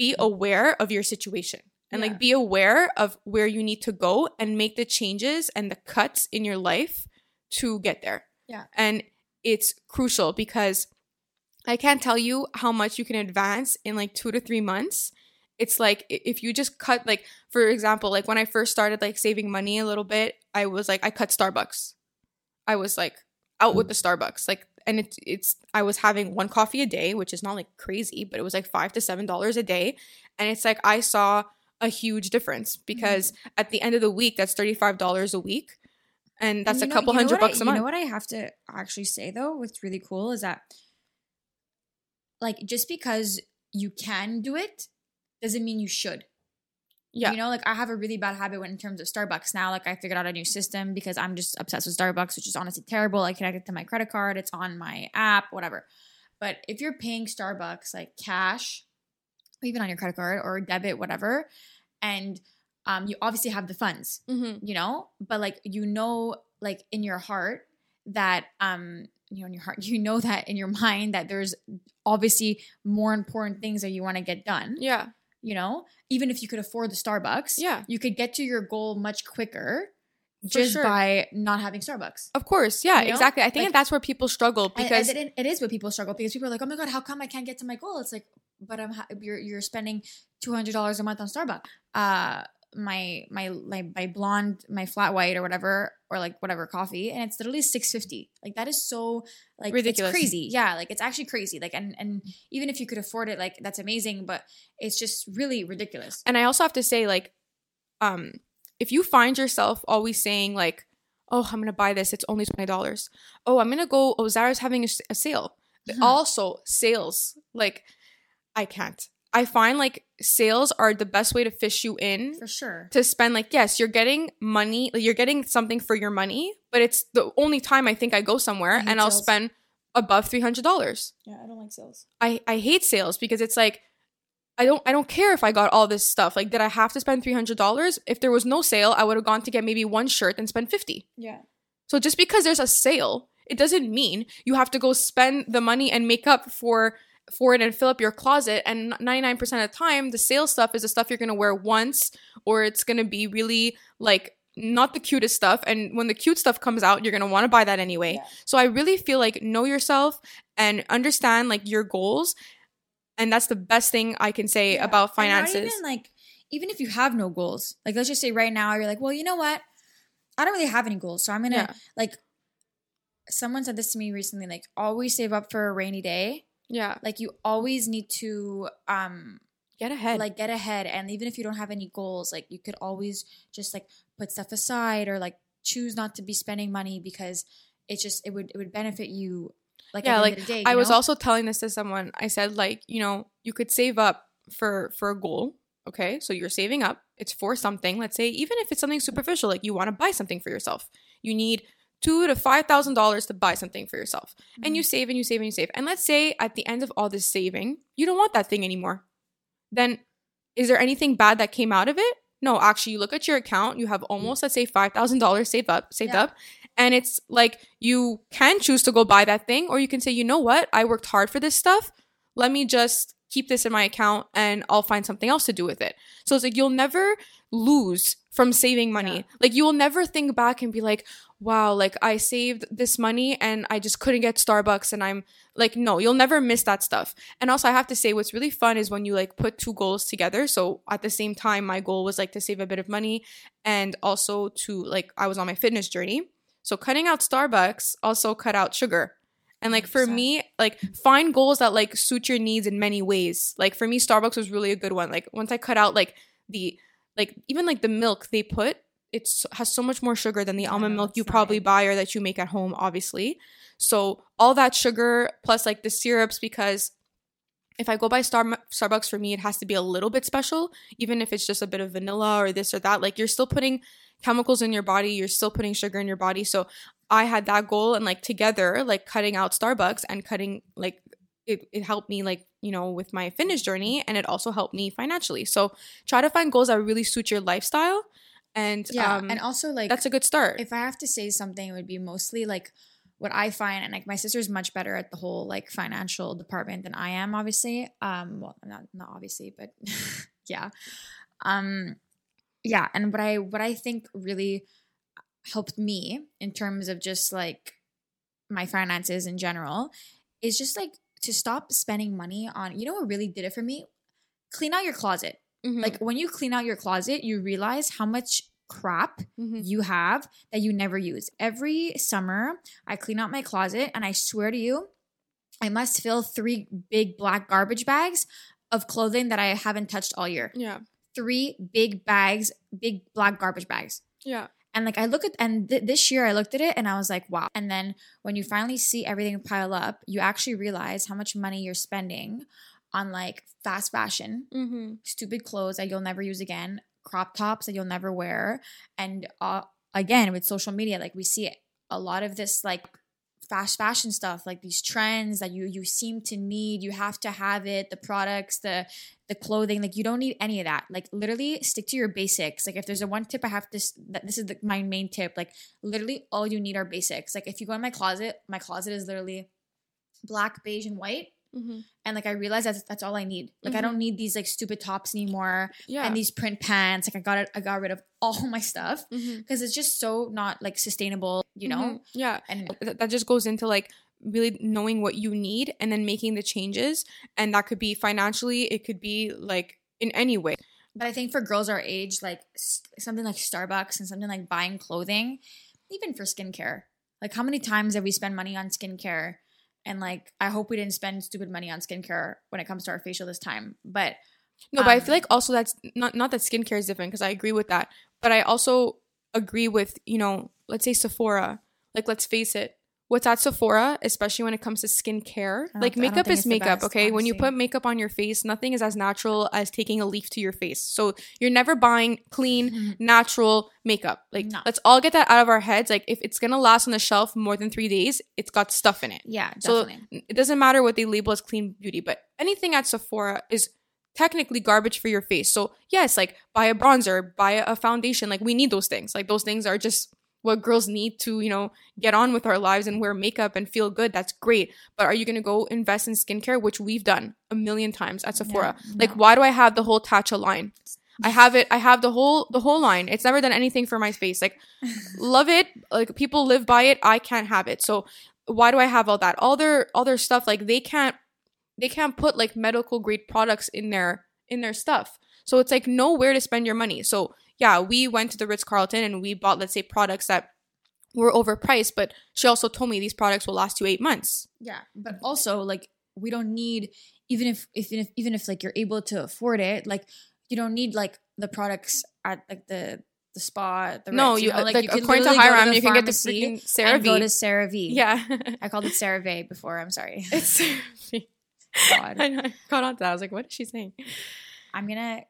be aware of your situation and Yeah. like be aware of where you need to go and make the changes and the cuts in your life to get there Yeah. and it's crucial because i can't tell you how much you can advance in like two to three months it's like if you just cut like for example like when i first started like saving money a little bit i was like i cut starbucks. I was like out with the mm. starbucks like and it's it's I was having one coffee a day, which is not like crazy, but it was like five to seven dollars a day, and it's like I saw a huge difference because mm. at the end of the week, that's thirty five dollars a week, and that's And a know- couple you know hundred what I- bucks a You month. know what I have to actually say though, what's really cool is that like just because you can do it doesn't mean you should. yeah, You know, like I have a really bad habit when in terms of Starbucks now. Like I figured out a new system because I'm just obsessed with Starbucks, which is honestly terrible. I connect it to my credit card, it's on my app, whatever. But if you're paying Starbucks like cash, even on your credit card or debit, whatever, and um, you obviously have the funds, mm-hmm. you know, but like you know, like in your heart that um, you know, in your heart, you know that in your mind that there's obviously more important things that you want to get done yeah, you know even if you could afford the starbucks Yeah. you could get to your goal much quicker For just sure. by not having starbucks of course, yeah, You know? exactly. I think Like- that's where people struggle And- because and it, it is what people struggle because people are like oh my god how come i can't get to my goal it's like but i'm ha- you're, you're spending $200 a month on starbucks uh my my like my blonde my flat white or whatever or like whatever coffee and it's literally 650 like that is so like Ridiculous. it's crazy yeah like it's actually crazy like and and even if you could afford it like that's amazing but it's just really ridiculous And I also have to say, like, um, if you find yourself always saying like, "Oh, I'm gonna buy this. It's only twenty dollars." Oh, I'm gonna go. Oh, Zara's having a sale. Mhm. Also, sales. Like, I can't. I find like sales are the best way to fish you in for sure to spend. Like, yes, you're getting money. Like, you're getting something for your money, but it's the only time I think I go somewhere I and I'll spend above three hundred dollars. yeah i don't like sales I I hate sales because it's like I don't I don't care if I got all this stuff. Like did I have to spend $300? If there was no sale, I would have gone to get maybe one shirt and spend 50. yeah So just because there's a sale, it doesn't mean you have to go spend the money and make up for for it and fill up your closet and 99% of the time the sale stuff is the stuff you're going to wear once or it's going to be really like not the cutest stuff and when the cute stuff comes out you're going to want to buy that anyway. Yeah. So I really feel like know yourself and understand like your goals and that's the best thing I can say Yeah. about finances. even like even if you have no goals, like let's just say right now you're like, well, you know what? I don't really have any goals, so I'm gonna Yeah. like. Someone said this to me recently, like always save up for a rainy day. Yeah, Like you always need to um get ahead. like get ahead, and even if you don't have any goals, like you could always just like put stuff aside or like choose not to be spending money because it just it would it would benefit you. Like Yeah, like, end of the day, I you was also telling this to someone. I said like, you know, you could save up for for a goal. Okay, so you're saving up. It's for something. Let's say even if it's something superficial, like you want to buy something for yourself, you need two to five thousand dollars to buy something for yourself, and you mm-hmm. save and you save and you save. And let's say at the end of all this saving, you don't want that thing anymore. Then is there anything bad that came out of it? No, actually, you look at your account. You have almost let's say five thousand dollars saved up, saved Yeah. up, and it's like you can choose to go buy that thing, or you can say, you know what, I worked hard for this stuff. Let me just keep this in my account, and I'll find something else to do with it. So it's like you'll never lose from saving money. Yeah. Like you will never think back and be like, wow, like I saved this money and I just couldn't get Starbucks and I'm like, no, you'll never miss that stuff. And also I have to say what's really fun is when you like put two goals together. So at the same time, my goal was like to save a bit of money and also to like I was on my fitness journey. So cutting out Starbucks also cut out sugar. And like for 100%. me, like find goals that like suit your needs in many ways. Like for me, Starbucks was really a good one. Like once I cut out like the like even like the milk they put, it's has so much more sugar than the Yeah, almond milk you probably it. buy or that you make at home, obviously. So all that sugar plus like the syrups because if I go by Star- Starbucks for me, it has to be a little bit special, even if it's just a bit of vanilla or this or that. Like you're still putting chemicals in your body, you're still putting sugar in your body. So I had that goal, and like together, like cutting out Starbucks and cutting like it, it helped me like you know with my fitness journey, and it also helped me financially. So try to find goals that really suit your lifestyle, and yeah, um, and also like that's a good start. if I have to say something, it would be mostly like what I find, and like my sister's much better at the whole like financial department than I am, obviously. Um, well, not not obviously, but yeah, um, yeah. And what I what I think really helped me in terms of just like my finances in general is just like to stop spending money on. You know what really did it for me? Clean out your closet Mhm. like when you clean out your closet you realize how much crap Mhm. you have that you never use. Every summer, I clean out my closet and I swear to you, I must fill three big black garbage bags of clothing that I haven't touched all year. Yeah. Three big bags, big black garbage bags. Yeah. And like I look at and th- this year I looked at it and I was like, wow. And then when you finally see everything pile up, you actually realize how much money you're spending on like fast fashion, Mm-hmm. stupid clothes that you'll never use again, crop tops that you'll never wear, and uh, again with social media, like we see it, a lot of this like fast fashion stuff, like these trends that you you seem to need, you have to have it, the products, the the clothing, like you don't need any of that. Like literally stick to your basics. Like if there's a one tip I have to, this is the, my main tip. Like literally all you need are basics. Like if you go in my closet, my closet is literally black, beige, and white Mm-hmm. and like I realized that's that's all I need. Like I don't need these like stupid tops anymore Yeah. and these print pants. Like I got it, I got rid of all my stuff because it's just so not like sustainable, you know. Mhm. Yeah. And Th- that just goes into like really knowing what you need and then making the changes and that could be financially it could be like in any way but I think for girls our age, like something like Starbucks and something like buying clothing, even for skincare. Like how many times have we spent money on skincare? And like I hope we didn't spend stupid money on skincare when it comes to our facial this time. But no but i Um, feel like also that's not not that skincare is different because i agree with that but i also agree with you know let's say sephora like let's face it what's at sephora especially when it comes to skincare like makeup is makeup best, okay when you put makeup on your face nothing is as natural as taking a leaf to your face so you're never buying clean natural makeup. Like, No. let's all get that out of our heads. Like, if it's gonna last on the shelf more than three days, it's got stuff in it. yeah, So definitely. it doesn't matter what they label as clean beauty, but anything at Sephora is technically garbage for your face. So yes, like buy a bronzer, buy a foundation. Like we need those things. Like those things are just what girls need to, you know, get on with our lives and wear makeup and feel good. That's great. But are you gonna go invest in skincare, which we've done a million times at Sephora? Like, no. why do I have the whole Tatcha line? I have it. I have the whole the whole line. It's never done anything for my face. Like, love it. Like people live by it. I can't have it. So why do I have all that? All their all their stuff. Like they can't they can't put like medical grade products in their in their stuff. So it's like nowhere to spend your money. So yeah, we went to the Ritz Carlton and we bought let's say products that were overpriced, but she also told me these products will last you eight months. Yeah, but also like we don't need even if even if even if like you're able to afford it, like you don't need like the products at like the the spa. The no, Ritz, you, know? like, you according to Hyram, the you can get the freaking CeraVe. go to CeraVe. yeah, I called it CeraVe before. I'm sorry. it's CeraVe. God. I know. I caught on to that. I was like, what is she saying? I'm gonna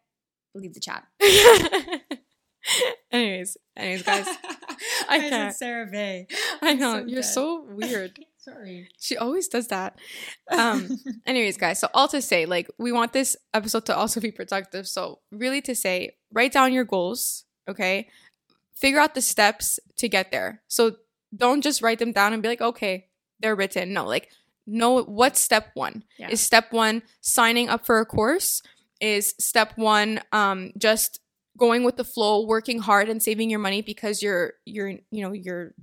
leave the chat. anyways, anyways, guys, I can't. CeraVe. I know so you're dead. so weird. Sorry. She always does that. Um. anyways, guys. So all to say, like, we want this episode to also be productive. So really, to say, write down your goals. Okay, figure out the steps to get there. So don't just write them down and be like, okay, they're written. No, like, know what's step one. Yeah. Is step one signing up for a course? Is step one um just going with the flow, working hard and saving your money because your your you know your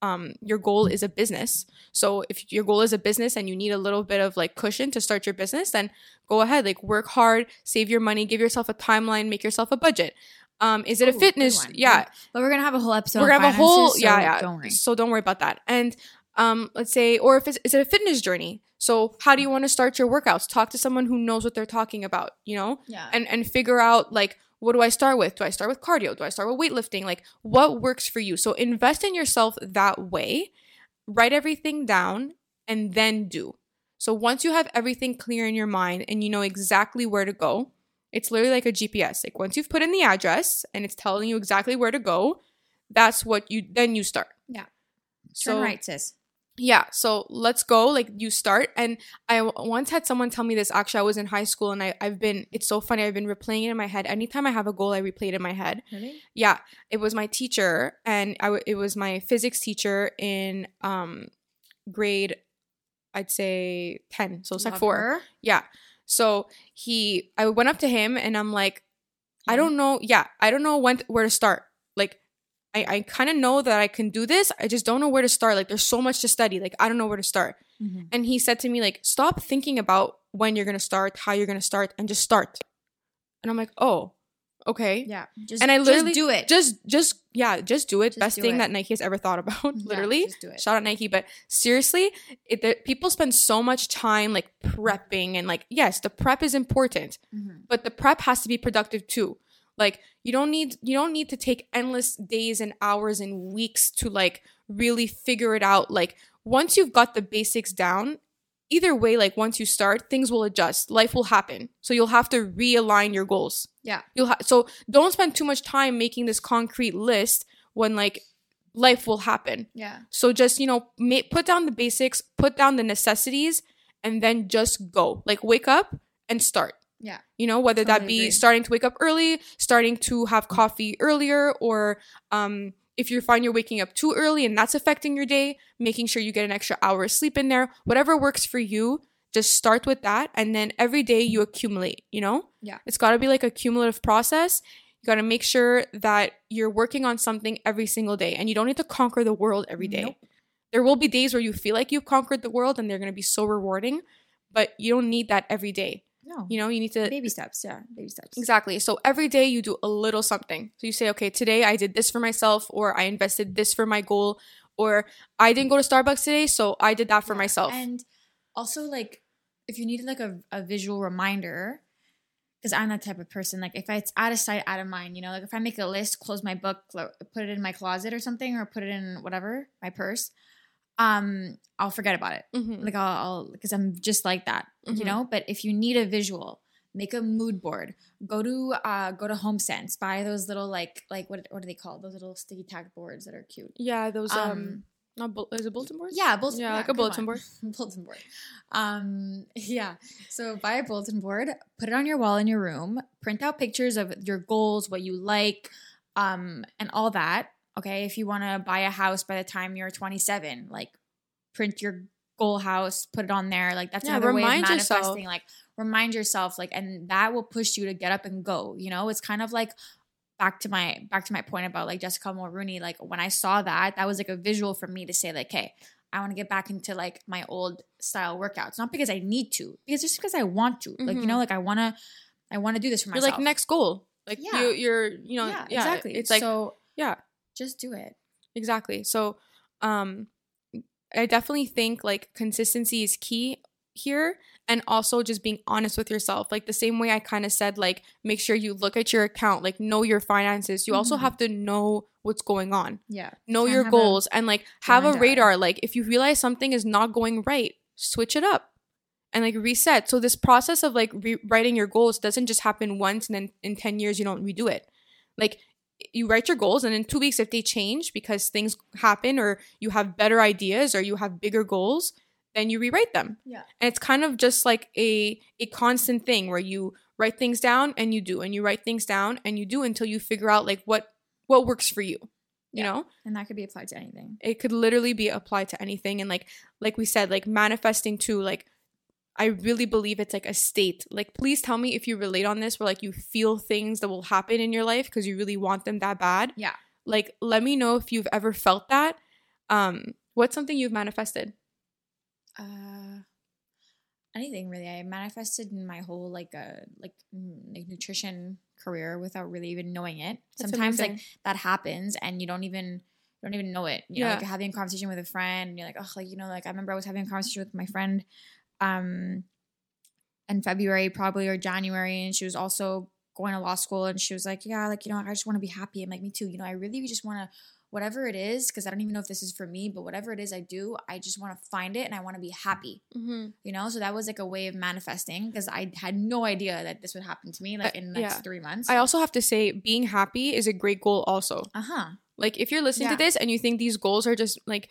um your goal is a business. So if your goal is a business and you need a little bit of like cushion to start your business, then go ahead, like work hard, save your money, give yourself a timeline, make yourself a budget. Um, is it Ooh, a fitness? Yeah, But we're gonna have a whole episode. we're gonna on have a whole finances, yeah so yeah Don't worry. so don't worry about that and um let's say or if it's is it a fitness journey so how do you want to start your workouts talk to someone who knows what they're talking about you know Yeah. and and figure out like what do i start with? Do i start with cardio? Do i start with weightlifting? Like what works for you? So invest in yourself that way write everything down and then do. So once you have everything clear in your mind and you know exactly where to go it's literally like a gps like once you've put in the address and it's telling you exactly where to go that's what you then you start. Yeah. so Turn right, sis. Yeah so let's go like you start and i w- once had someone tell me this actually i was in high school and I, i've been it's so funny i've been replaying it in my head. Anytime i have a goal i replay it in my head. Really? yeah it was my teacher and I w- it was my physics teacher in um grade i'd say 10 so it's like four. her. yeah so he i went up to him and i'm like i don't know yeah i don't know when where to start. Like i, I kind of know that i can do this i just don't know where to start like there's so much to study like i don't know where to start Mhm. and he said to me like stop thinking about when you're gonna start how you're gonna start and just start and i'm like oh Okay. Yeah. Just And I literally just do it. Just just yeah, just do it. Just Best do thing it. that Nike has ever thought about. Yeah, literally. just do it. Shout out Nike, but seriously, it, the, people spend so much time like prepping and like yes, the prep is important, Mhm. but the prep has to be productive too. Like you don't need you don't need to take endless days and hours and weeks to like really figure it out. Like once you've got the basics down, either way, like once you start, things will adjust. Life will happen. So you'll have to realign your goals. Yeah. You'll ha- so don't spend too much time making this concrete list when like life will happen. Yeah. So just, you know, ma- put down the basics, put down the necessities, and then just go. Like wake up and start. Yeah. You know, whether that be agree. starting to wake up early, starting to have coffee earlier, or um, if you find you're waking up too early and that's affecting your day, making sure you get an extra hour of sleep in there. Whatever works for you, just start with that. And then every day you accumulate, you know? Yeah. It's got to be like a cumulative process. You got to make sure that you're working on something every single day and you don't need to conquer the world every day. Nope. There will be days where you feel like you've conquered the world and they're going to be so rewarding, but you don't need that every day. No. You know, you need to baby steps. Yeah. Baby steps. Exactly. So every day you do a little something. So you say, okay, today I did this for myself, or I invested this for my goal, or I didn't go to Starbucks today, so I did that for Yeah. myself. And also, like, if you needed like a, a visual reminder, because I'm that type of person. Like, if it's out of sight, out of mind, you know, like if I make a list, close my book, put it in my closet or something, or put it in whatever my purse, um, I'll forget about it. Mhm. Like, I'll because I'm just like that, Mhm. you know. But if you need a visual, make a mood board. Go to uh go to Home Sense, buy those little like like what what are they called? Those little sticky tack boards that are cute. yeah, those um, Um, not bu- is it bulletin boards? Yeah, bulletin. Yeah, like a bulletin on. board. bulletin board. Um, yeah. So buy a bulletin board, put it on your wall in your room, print out pictures of your goals, what you like, um, and all that. Okay. If you want to buy a house by the time you're 27, like print your goal house, put it on there. Like that's Yeah, another way of remind yourself. manifesting. Like remind yourself, like, and that will push you to get up and go. You know, it's kind of like back to my back to my point about like Jessica Mulroney. Like when I saw that, that was like a visual for me to say like, hey, I want to get back into like my old style workouts. Not because I need to, because just because I want to. Like you Mhm. know, like I wanna, I want to do this for You're myself. like next goal. Like Yeah. you, you're, you know, yeah, yeah, exactly. It's like so yeah. Just do it. Exactly. So, um, I definitely think like consistency is key here and also just being honest with yourself. Like the same way I kind of said, like, make sure you look at your account, like, know your finances. You also Mhm. have to know what's going on, Yeah. know Can't your goals, and like have a radar. Like, if you realize something is not going right, switch it up and like reset. So, this process of like rewriting your goals doesn't just happen once and then in 10 years you don't redo it. Like, you write your goals and in two weeks if they change because things happen or you have better ideas or you have bigger goals then you rewrite them Yeah. and it's kind of just like a a constant thing where you write things down and you do and you write things down and you do until you figure out like what what works for you you Yeah. know And that could be applied to anything. it could literally be applied to anything and like like we said like manifesting too like i really believe it's like a state like please tell me if you relate on this where like you feel things that will happen in your life because you really want them that bad Yeah. like let me know if you've ever felt that um what's something you've manifested Uh, anything really. I manifested in my whole like uh like like nutrition career without really even knowing it. That's Sometimes like that happens and you don't even you don't even know it. You know, Yeah. like having a conversation with a friend and you're like, oh, like you know, like I remember I was having a conversation with my friend, um, in February probably or January, and she was also going to law school, and she was like, yeah, like you know, I just want to be happy. I'm like, me too. You know, I really just want to. Whatever it is, because I don't even know if this is for me, but whatever it is I do, I just want to find it and I want to be happy mm-hmm. you know so that was like a way of manifesting because i had no idea that this would happen to me like Uh, in the next yeah. three months i also have to say being happy is a great goal also uh-huh Like if you're listening Yeah. to this and you think these goals are just like,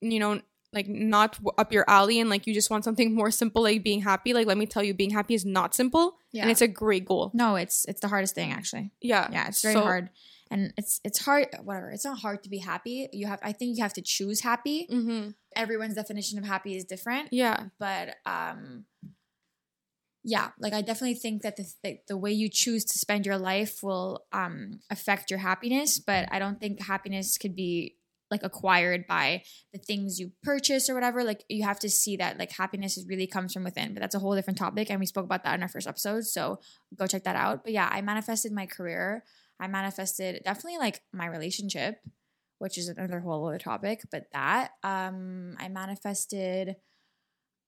you know, like not up your alley and like you just want something more simple like being happy, like let me tell you being happy is not simple yeah and it's a great goal. no it's it's the hardest thing actually Yeah. yeah it's very So- hard and it's it's hard whatever it's not hard to be happy you have i think you have to choose happy Mhm. everyone's definition of happy is different Yeah. but um yeah like i definitely think that the, the the way you choose to spend your life will um affect your happiness but i don't think happiness could be like acquired by the things you purchase or whatever. Like you have to see that like happiness is really comes from within. But that's a whole different topic, and we spoke about that in our first episode. So go check that out. But yeah, I manifested my career. I manifested definitely like my relationship, which is another whole other topic. But that um, I manifested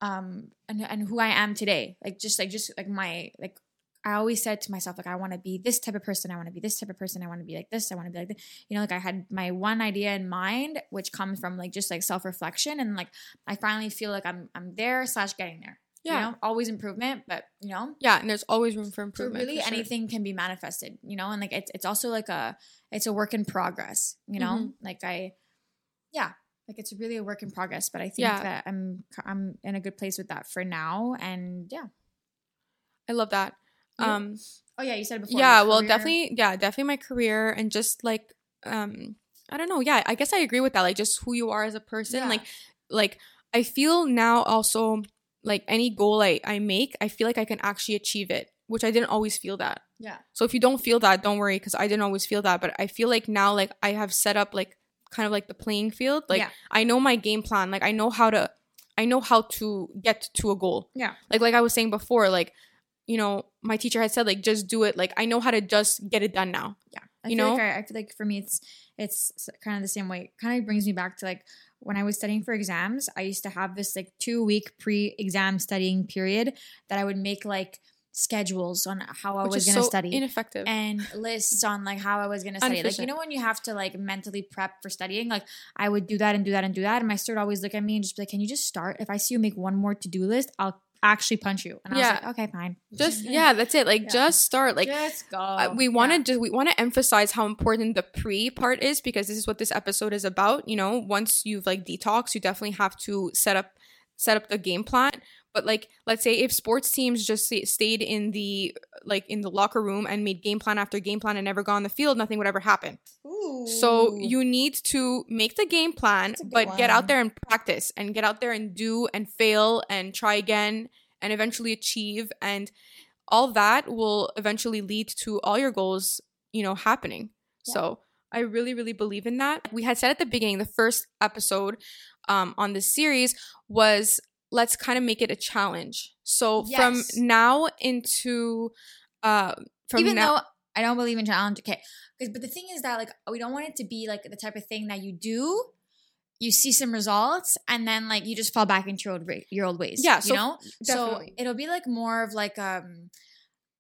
um and, and who I am today. Like just like just like my like I always said to myself, like, I want to be this type of person. I want to be this type of person. I want to be like this. I want to be like this. You know, like I had my one idea in mind, which comes from like just like self reflection, and like I finally feel like I'm I'm there slash getting there. Yeah. You know, always improvement, but you know, Yeah, and there's always room for so improvement. really for sure. anything can be manifested. You know, and like it's it's also like a it's a work in progress. You know, Mhm. like I, yeah, like it's really a work in progress. But I think Yeah. that I'm I'm in a good place with that for now, and yeah. I love that. Um, Oh yeah, you said it before. yeah, well, definitely, yeah, definitely my career and just like, um, I don't know. Yeah, I guess I agree with that. Like, just who you are as a person. Yeah. Like, like I feel now also like any goal I I make, I feel like I can actually achieve it, which I didn't always feel that. Yeah. So if you don't feel that, don't worry because I didn't always feel that. But I feel like now, like I have set up like kind of like the playing field. Like Yeah. I know my game plan. Like I know how to, I know how to get to a goal. Yeah. Like like I was saying before, like you know my teacher had said like just do it. Like I know how to just get it done now. Yeah. I You know? like I, I feel like for me it's it's kind of the same way. Kind of brings me back to like when I was studying for exams, I used to have this like 2 week pre-exam studying period that I would make like schedules on how I which was going to so study. ineffective. and lists on like how I was gonna study. Like you know when you have to like mentally prep for studying, like I would do that and do that and do that. And my steward always look at me and just be like, "Can you just start? If I see you make one more to do list, I'll actually punch you." And I Yeah. was like, "Okay, fine." just yeah, that's it. Like Yeah. just start. Like just go. uh, we want to Yeah. just we want to emphasize how important the pre part is because this is what this episode is about you know once you've like detox you definitely have to set up set up the game plan but like let's say if sports teams just stayed in the like in the locker room and made game plan after game plan and never got on the field nothing would ever happen. Ooh. so you need to make the game plan That's a good but get out there and practice and get out there and do and fail and try again and eventually achieve. And all that will eventually lead to all your goals you know happening. Yeah. so i really really believe in that. We had said at the beginning the first episode um, on this series was let's kind of make it a challenge so Yes. from now into uh from even now though I don't believe in challenge. Okay, 'Cause- but the thing is that like we don't want it to be like the type of thing that you do. You see some results, and then like you just fall back into your old your old ways. Yeah, you so know. definitely. So it'll be like more of like um,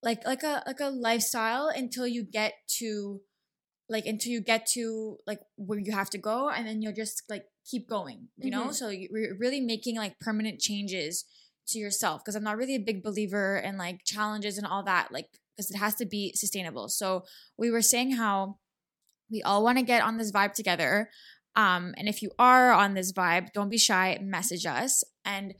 like like a like a lifestyle until you get to, like until you get to like where you have to go, and then you'll just like keep going. You know. Mhm. So you- we're really making like permanent changes to yourself because I'm not really a big believer in like challenges and all that, like because it has to be sustainable. So we were saying how we all want to get on this vibe together. Um, and if you are on this vibe, don't be shy, message us. And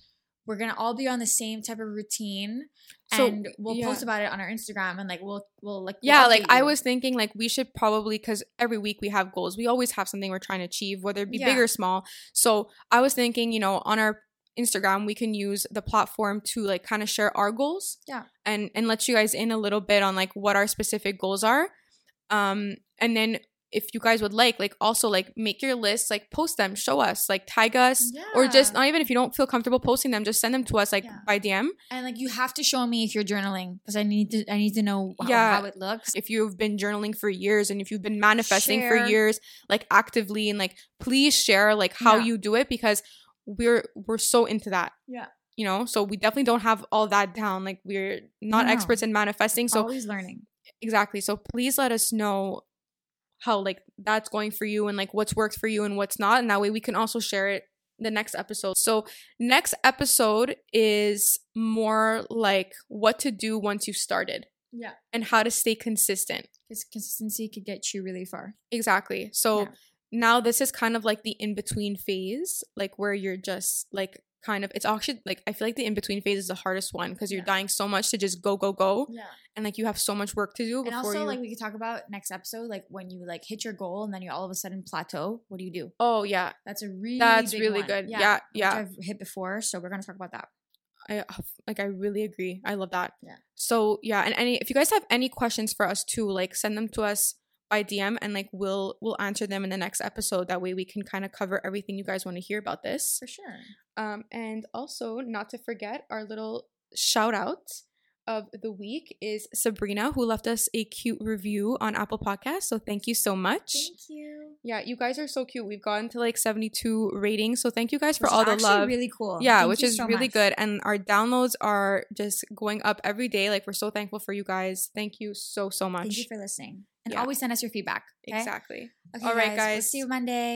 we're gonna all be on the same type of routine. So, and we'll yeah. post about it on our Instagram and like we'll we'll like we'll yeah like i was thinking like we should probably because every week we have goals. We always have something we're trying to achieve whether it be big or small. So i was thinking you know on our instagram we can use the platform to like kind of share our goals Yeah. and and let you guys in a little bit on like what our specific goals are. Um and then if you guys would like like also like make your list like post them show us like tag us or just not even if you don't feel comfortable posting them just send them to us like Yeah. by dm and like you have to show me if you're journaling because I need to I need to know how, Yeah. how it looks. if you've been journaling for years and if you've been manifesting Share. for years like actively and like please share like how Yeah. you do it because we're we're so into that Yeah. you know so we definitely don't have all that down like we're not No. experts in manifesting so always learning. exactly so please let us know how like that's going for you and like what's worked for you and what's not and that way we can also share it the next episode so next episode is more like what to do once you've started Yeah. and how to stay consistent Because consistency could get you really far. Exactly. So Yeah. now this is kind of like the in between phase, like where you're just like kind of, it's actually like, I feel like the in between phase is the hardest one because you're Yeah. dying so much to just go, go, go. Yeah. And like you have so much work to do And also, you. like we could talk about next episode, like when you like hit your goal and then you all of a sudden plateau. What do you do? oh, yeah. That's a really That's really one. good. Yeah, which yeah. I've hit before, so we're gonna talk about that. I uh, like, I really agree. I love that. Yeah. So, yeah. And any, if you guys have any questions for us too, like send them to us by DM and like we'll we'll answer them in the next episode. That way we can kind of cover everything you guys want to hear about this. For sure. Um, and also not to forget our little shout out of the week is Sabrina, who left us a cute review on Apple Podcasts. So thank you so much. Thank you. Yeah, you guys are so cute. We've gotten to like 72 ratings. So thank you guys for Which all is the love. Really cool. yeah, Thank which is so really much. good. And our downloads are just going up every day. Like we're so thankful for you guys. Thank you so, so much. Thank you for listening. And Yeah. always send us your feedback. Okay? Exactly. Okay, All right, We'll guys. see you Monday.